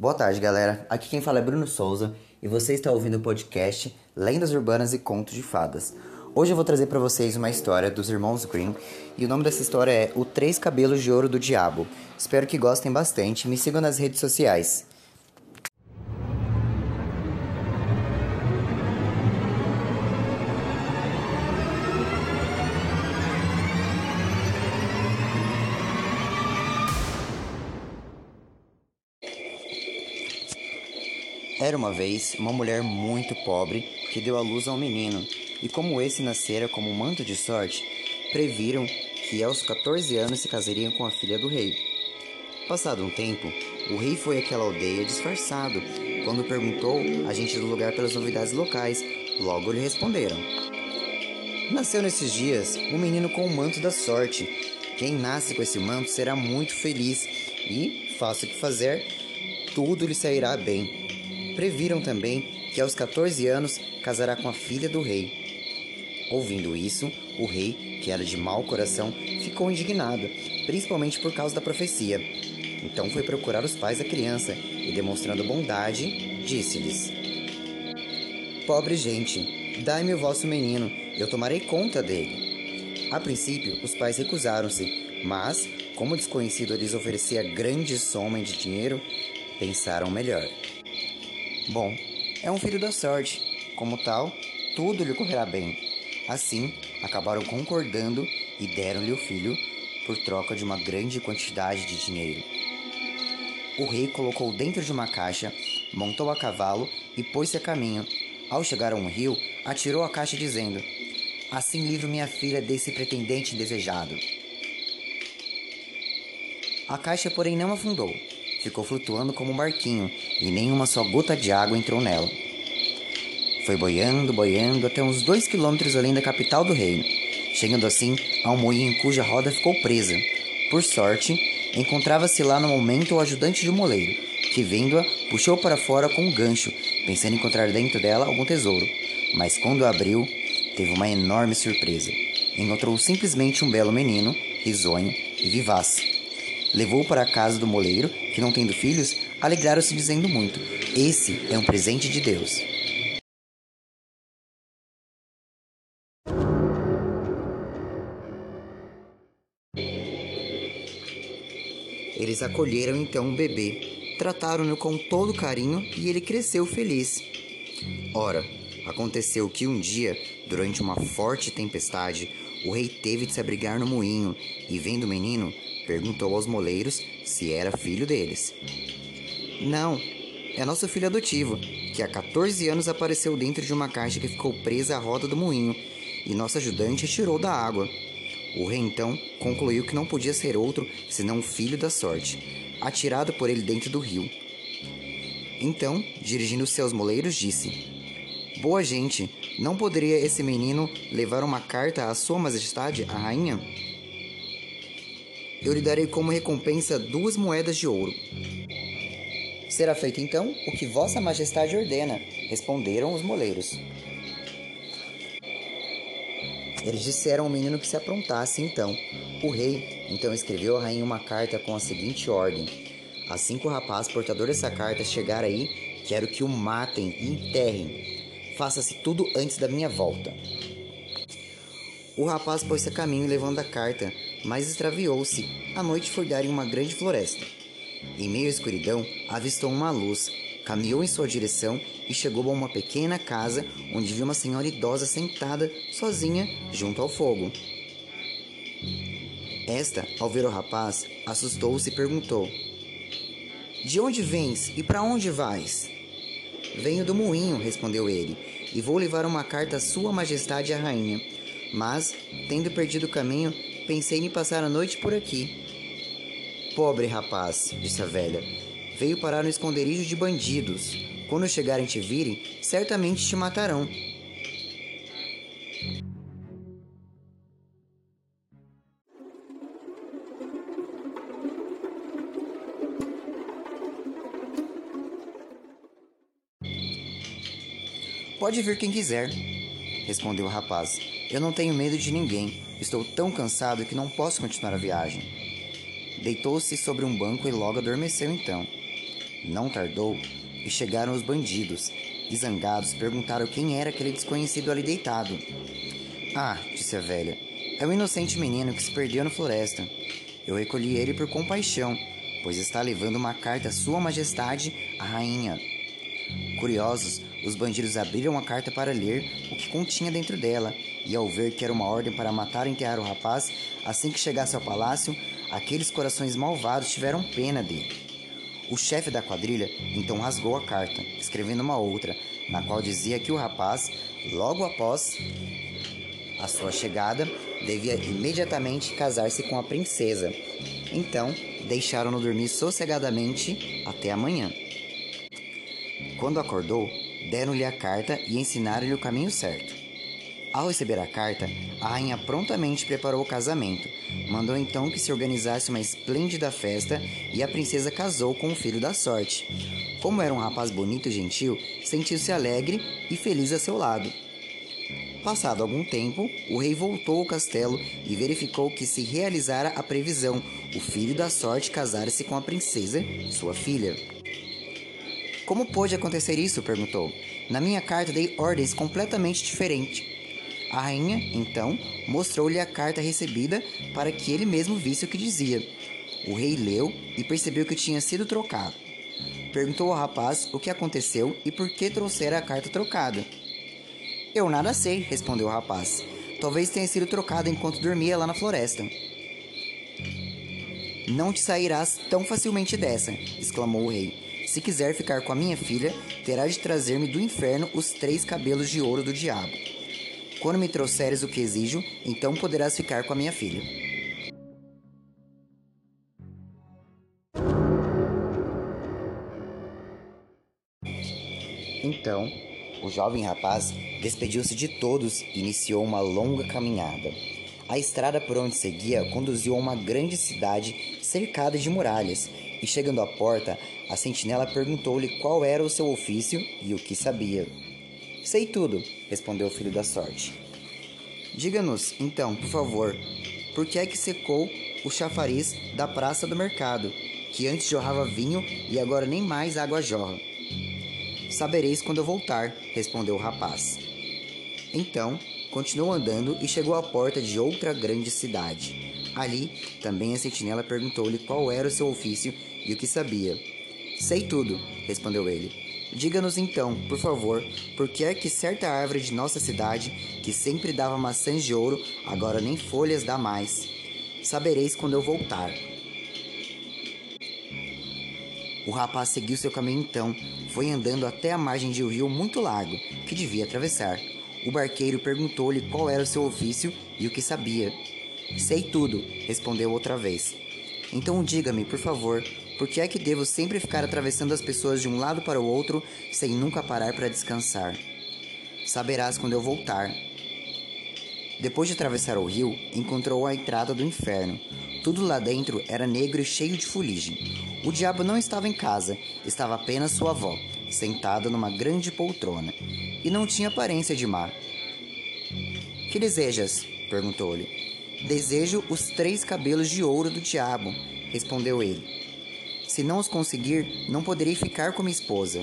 Boa tarde, galera. Aqui quem fala é Bruno Souza e você está ouvindo o podcast Lendas Urbanas e Contos de Fadas. Hoje eu vou trazer para vocês uma história dos irmãos Grimm e o nome dessa história é O Três Cabelos de Ouro do Diabo. Espero que gostem bastante. Me sigam nas redes sociais. Era uma vez uma mulher muito pobre que deu à luz a um menino, e como esse nascera como um manto de sorte, previram que aos 14 anos se casariam com a filha do rei. Passado um tempo, o rei foi àquela aldeia disfarçado. Quando perguntou a gente do lugar pelas novidades locais, logo lhe responderam. Nasceu nesses dias um menino com o manto da sorte. Quem nasce com esse manto será muito feliz e, o que fazer, tudo lhe sairá bem previram também que aos 14 anos casará com a filha do rei. Ouvindo isso, o rei, que era de mau coração, ficou indignado, principalmente por causa da profecia. Então foi procurar os pais da criança e, demonstrando bondade, disse-lhes: Pobre gente, dai-me o vosso menino, eu tomarei conta dele. A princípio, os pais recusaram-se, mas, como o desconhecido lhes oferecia grande soma de dinheiro, pensaram melhor. Bom, é um filho da sorte. Como tal, tudo lhe correrá bem. Assim, acabaram concordando e deram-lhe o filho por troca de uma grande quantidade de dinheiro. O rei colocou dentro de uma caixa, montou a cavalo e pôs-se a caminho. Ao chegar a um rio, atirou a caixa dizendo: Assim livro minha filha desse pretendente indesejado. A caixa, porém, não afundou ficou flutuando como um barquinho e nenhuma só gota de água entrou nela. Foi boiando, boiando até uns dois quilômetros além da capital do reino, chegando assim a um moinho cuja roda ficou presa. Por sorte, encontrava-se lá no momento o ajudante de um moleiro, que vendo-a, puxou para fora com um gancho, pensando encontrar dentro dela algum tesouro. Mas quando abriu, teve uma enorme surpresa. Encontrou simplesmente um belo menino, risonho e vivaz. Levou-o para a casa do moleiro que, não tendo filhos, alegraram-se dizendo muito: Esse é um presente de Deus. Eles acolheram então o bebê, trataram-no com todo carinho e ele cresceu feliz. Ora, aconteceu que um dia, durante uma forte tempestade, o rei teve de se abrigar no moinho e, vendo o menino, perguntou aos moleiros se era filho deles. Não, é nosso filho adotivo, que há 14 anos apareceu dentro de uma caixa que ficou presa à roda do moinho e nosso ajudante tirou da água. O rei então concluiu que não podia ser outro senão o filho da sorte, atirado por ele dentro do rio. Então, dirigindo-se aos moleiros, disse: Boa gente, não poderia esse menino levar uma carta à Sua Majestade, a rainha? eu lhe darei como recompensa duas moedas de ouro. Será feito então o que Vossa Majestade ordena, responderam os moleiros. Eles disseram ao menino que se aprontasse então. O rei então escreveu à rainha uma carta com a seguinte ordem: Assim que o rapaz portador dessa carta chegar aí, quero que o matem e enterrem. Faça-se tudo antes da minha volta. O rapaz pôs-se a caminho levando a carta, mas extraviou-se. A noite foi dar em uma grande floresta. Em meio à escuridão, avistou uma luz, caminhou em sua direção e chegou a uma pequena casa onde viu uma senhora idosa sentada, sozinha, junto ao fogo. Esta, ao ver o rapaz, assustou-se e perguntou: De onde vens e para onde vais? Venho do moinho, respondeu ele, e vou levar uma carta à Sua Majestade a Rainha. Mas, tendo perdido o caminho, pensei em passar a noite por aqui. Pobre rapaz, disse a velha, veio parar no esconderijo de bandidos. Quando chegarem te virem, certamente te matarão. Pode vir quem quiser, respondeu o rapaz. Eu não tenho medo de ninguém. Estou tão cansado que não posso continuar a viagem. Deitou-se sobre um banco e logo adormeceu então. Não tardou e chegaram os bandidos, e zangados perguntaram quem era aquele desconhecido ali deitado. Ah, disse a velha, é um inocente menino que se perdeu na floresta. Eu recolhi ele por compaixão, pois está levando uma carta à Sua Majestade, a Rainha. Curiosos, os bandidos abriram a carta para ler o que continha dentro dela, e ao ver que era uma ordem para matar e enterrar o rapaz, assim que chegasse ao palácio, aqueles corações malvados tiveram pena dele. O chefe da quadrilha então rasgou a carta, escrevendo uma outra, na qual dizia que o rapaz, logo após a sua chegada, devia imediatamente casar-se com a princesa. Então, deixaram-no dormir sossegadamente até amanhã. Quando acordou, deram-lhe a carta e ensinaram-lhe o caminho certo. Ao receber a carta, a rainha prontamente preparou o casamento. Mandou então que se organizasse uma esplêndida festa e a princesa casou com o filho da sorte. Como era um rapaz bonito e gentil, sentiu-se alegre e feliz a seu lado. Passado algum tempo, o rei voltou ao castelo e verificou que se realizara a previsão: o filho da sorte casar-se com a princesa, sua filha. Como pôde acontecer isso? perguntou. Na minha carta dei ordens completamente diferentes. A rainha, então, mostrou-lhe a carta recebida para que ele mesmo visse o que dizia. O rei leu e percebeu que tinha sido trocado. Perguntou ao rapaz o que aconteceu e por que trouxera a carta trocada. Eu nada sei, respondeu o rapaz. Talvez tenha sido trocada enquanto dormia lá na floresta. Não te sairás tão facilmente dessa, exclamou o rei. Se quiser ficar com a minha filha, terá de trazer-me do inferno os três cabelos de ouro do diabo. Quando me trouxeres o que exijo, então poderás ficar com a minha filha. Então, o jovem rapaz despediu-se de todos e iniciou uma longa caminhada. A estrada por onde seguia conduziu a uma grande cidade cercada de muralhas, e chegando à porta, a sentinela perguntou-lhe qual era o seu ofício e o que sabia. Sei tudo, respondeu o filho da sorte. Diga-nos, então, por favor, por que é que secou o chafariz da praça do mercado, que antes jorrava vinho e agora nem mais água jorra? Sabereis quando eu voltar, respondeu o rapaz. Então, continuou andando e chegou à porta de outra grande cidade. Ali, também a sentinela perguntou-lhe qual era o seu ofício e o que sabia. Sei tudo, respondeu ele. Diga-nos então, por favor, por que é que certa árvore de nossa cidade, que sempre dava maçãs de ouro, agora nem folhas dá mais? Sabereis quando eu voltar. O rapaz seguiu seu caminho então, foi andando até a margem de um rio muito largo, que devia atravessar. O barqueiro perguntou-lhe qual era o seu ofício e o que sabia. Sei tudo, respondeu outra vez. Então diga-me, por favor, por que é que devo sempre ficar atravessando as pessoas de um lado para o outro sem nunca parar para descansar? Saberás quando eu voltar. Depois de atravessar o rio, encontrou a entrada do inferno. Tudo lá dentro era negro e cheio de fuligem. O diabo não estava em casa, estava apenas sua avó, sentada numa grande poltrona, e não tinha aparência de má. Que desejas? perguntou-lhe. Desejo os três cabelos de ouro do diabo, respondeu ele. Se não os conseguir, não poderei ficar com minha esposa.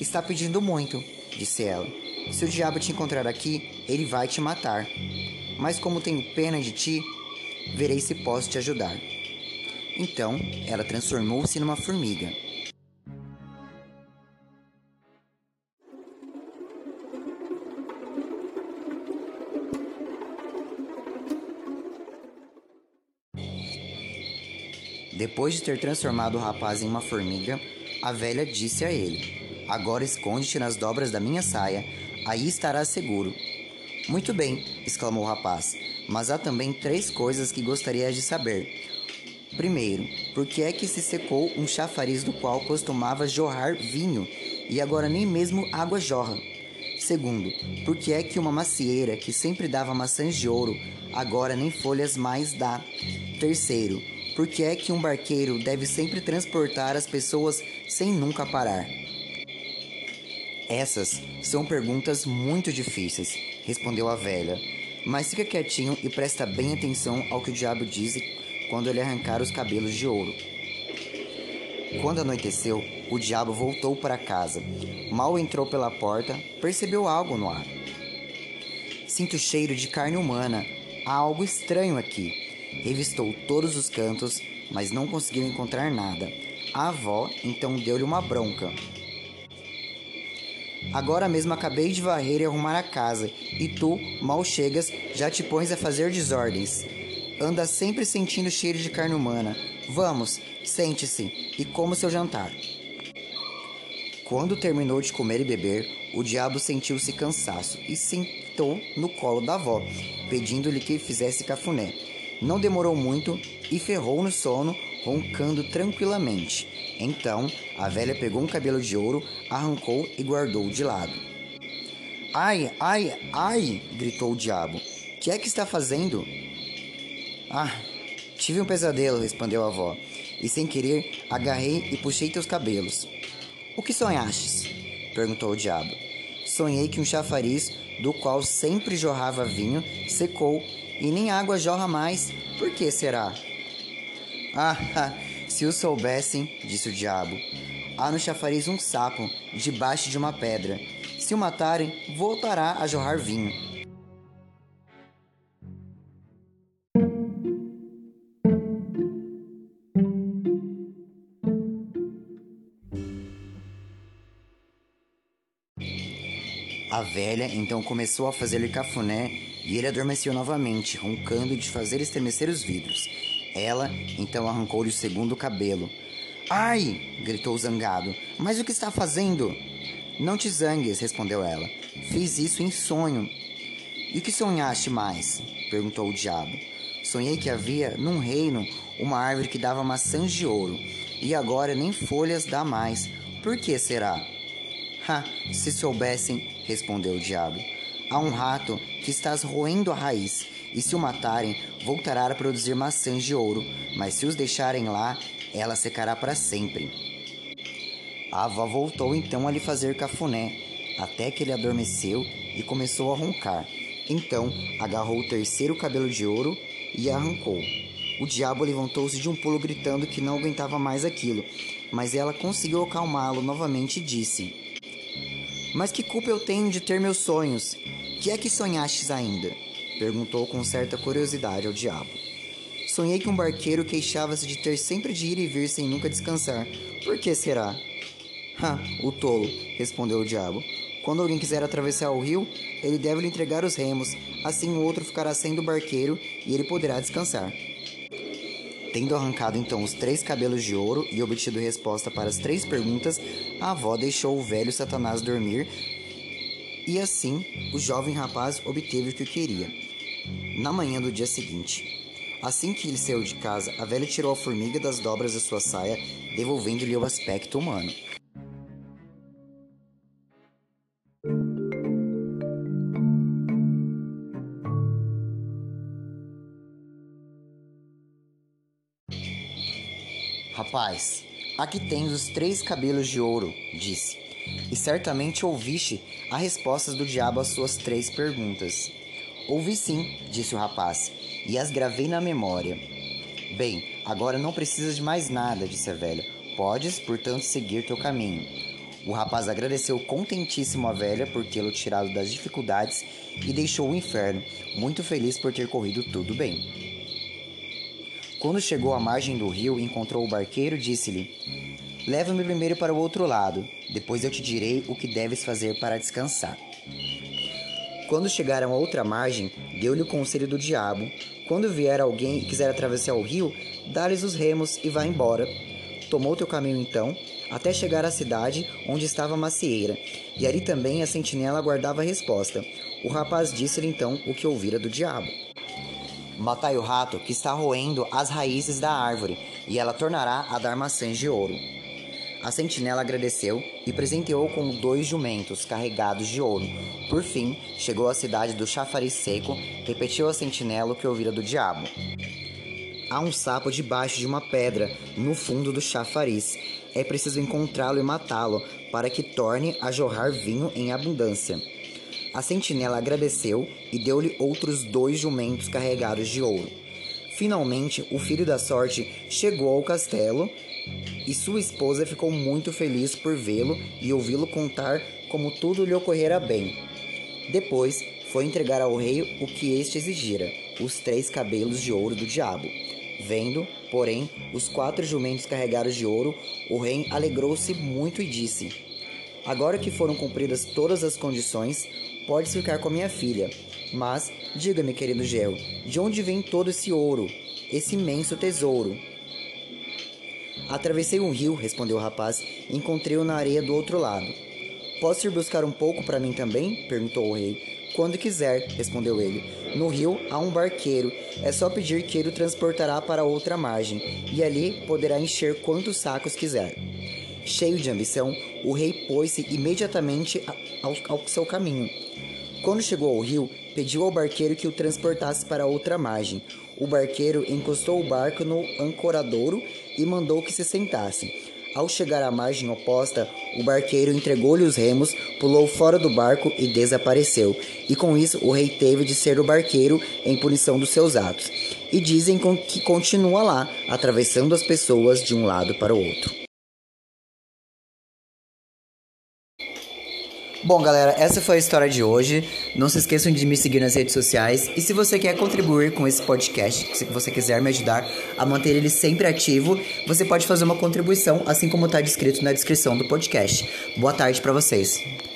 Está pedindo muito, disse ela. Se o diabo te encontrar aqui, ele vai te matar. Mas como tenho pena de ti, verei se posso te ajudar. Então, ela transformou-se numa formiga. Depois de ter transformado o rapaz em uma formiga, a velha disse a ele: Agora esconde-te nas dobras da minha saia, aí estarás seguro. Muito bem, exclamou o rapaz, mas há também três coisas que gostaria de saber. Primeiro, por que é que se secou um chafariz do qual costumava jorrar vinho e agora nem mesmo água jorra? Segundo, por que é que uma macieira que sempre dava maçãs de ouro agora nem folhas mais dá? Terceiro, por que é que um barqueiro deve sempre transportar as pessoas sem nunca parar? Essas são perguntas muito difíceis, respondeu a velha. Mas fica quietinho e presta bem atenção ao que o diabo diz quando ele arrancar os cabelos de ouro. Quando anoiteceu, o diabo voltou para casa. Mal entrou pela porta, percebeu algo no ar. Sinto cheiro de carne humana. Há algo estranho aqui. Revistou todos os cantos, mas não conseguiu encontrar nada. A avó então deu-lhe uma bronca. Agora mesmo acabei de varrer e arrumar a casa, e tu, mal chegas, já te pões a fazer desordens. Anda sempre sentindo cheiro de carne humana. Vamos, sente-se e coma seu jantar. Quando terminou de comer e beber, o diabo sentiu-se cansaço e sentou no colo da avó, pedindo-lhe que fizesse cafuné. Não demorou muito e ferrou no sono, roncando tranquilamente. Então a velha pegou um cabelo de ouro, arrancou e guardou de lado. Ai, ai, ai! gritou o diabo. Que é que está fazendo? Ah, tive um pesadelo, respondeu a avó, e sem querer agarrei e puxei teus cabelos. O que sonhastes? perguntou o diabo. Sonhei que um chafariz, do qual sempre jorrava vinho, secou e nem água jorra mais. Por que será? Ah, se o soubessem, disse o diabo. Há no chafariz um sapo, debaixo de uma pedra. Se o matarem, voltará a jorrar vinho. A velha então começou a fazer-lhe cafuné e ele adormeceu novamente, roncando de fazer estremecer os vidros. Ela então arrancou-lhe o segundo cabelo. Ai! gritou zangado. Mas o que está fazendo? Não te zangues, respondeu ela. Fiz isso em sonho. E o que sonhaste mais? perguntou o diabo. Sonhei que havia, num reino, uma árvore que dava maçãs de ouro, e agora nem folhas dá mais. Por que será? Ha, se soubessem, respondeu o diabo. Há um rato que estás roendo a raiz, e se o matarem, voltará a produzir maçãs de ouro, mas se os deixarem lá, ela secará para sempre. A avó voltou então a lhe fazer cafuné, até que ele adormeceu e começou a roncar. Então agarrou o terceiro cabelo de ouro e arrancou. O diabo levantou-se de um pulo gritando que não aguentava mais aquilo, mas ela conseguiu acalmá-lo novamente e disse: Mas que culpa eu tenho de ter meus sonhos? Que é que sonhastes ainda? perguntou com certa curiosidade ao diabo. Sonhei que um barqueiro queixava-se de ter sempre de ir e vir sem nunca descansar. Por que será? Ha, o tolo, respondeu o diabo. Quando alguém quiser atravessar o rio, ele deve lhe entregar os remos, assim o outro ficará sendo barqueiro e ele poderá descansar. Tendo arrancado então os três cabelos de ouro e obtido resposta para as três perguntas, a avó deixou o velho Satanás dormir e assim o jovem rapaz obteve o que queria. Na manhã do dia seguinte, assim que ele saiu de casa, a velha tirou a formiga das dobras da sua saia, devolvendo-lhe o aspecto humano. Rapaz, aqui tens os três cabelos de ouro, disse, e certamente ouviste as respostas do diabo às suas três perguntas. Ouvi sim, disse o rapaz, e as gravei na memória. Bem, agora não precisas de mais nada, disse a velha. Podes, portanto, seguir teu caminho. O rapaz agradeceu contentíssimo a velha por tê-lo tirado das dificuldades e deixou o inferno, muito feliz por ter corrido tudo bem. Quando chegou à margem do rio e encontrou o barqueiro, disse-lhe: Leva-me primeiro para o outro lado, depois eu te direi o que deves fazer para descansar. Quando chegaram à outra margem, deu-lhe o conselho do diabo: Quando vier alguém e quiser atravessar o rio, dá-lhes os remos e vá embora. Tomou teu caminho então, até chegar à cidade onde estava a macieira, e ali também a sentinela aguardava a resposta. O rapaz disse-lhe então o que ouvira do diabo. Matai o rato que está roendo as raízes da árvore, e ela tornará a dar maçãs de ouro. A sentinela agradeceu e presenteou com dois jumentos carregados de ouro. Por fim, chegou à cidade do chafariz seco, repetiu a sentinela o que ouvira do diabo. Há um sapo debaixo de uma pedra, no fundo do chafariz. É preciso encontrá-lo e matá-lo, para que torne a jorrar vinho em abundância. A sentinela agradeceu e deu-lhe outros dois jumentos carregados de ouro. Finalmente, o filho da sorte chegou ao castelo E sua esposa ficou muito feliz por vê-lo e ouvi-lo contar como tudo lhe ocorrera bem. Depois foi entregar ao rei o que este exigira, os três cabelos de ouro do diabo. Vendo, porém, os quatro jumentos carregados de ouro, o rei alegrou-se muito e disse: Agora que foram cumpridas todas as condições, podes ficar com a minha filha. Mas, diga-me, querido Gel, de onde vem todo esse ouro, esse imenso tesouro? Atravessei um rio, respondeu o rapaz, e encontrei-o na areia do outro lado. Posso ir buscar um pouco para mim também? perguntou o rei. Quando quiser, respondeu ele. No rio há um barqueiro. É só pedir que ele o transportará para outra margem, e ali poderá encher quantos sacos quiser. Cheio de ambição, o rei pôs-se imediatamente ao, ao seu caminho. Quando chegou ao rio, pediu ao barqueiro que o transportasse para outra margem. O barqueiro encostou o barco no ancoradouro e mandou que se sentasse. Ao chegar à margem oposta, o barqueiro entregou-lhe os remos, pulou fora do barco e desapareceu. E com isso, o rei teve de ser o barqueiro em punição dos seus atos. E dizem que continua lá, atravessando as pessoas de um lado para o outro. Bom, galera, essa foi a história de hoje. Não se esqueçam de me seguir nas redes sociais. E se você quer contribuir com esse podcast, se você quiser me ajudar a manter ele sempre ativo, você pode fazer uma contribuição, assim como está descrito na descrição do podcast. Boa tarde para vocês.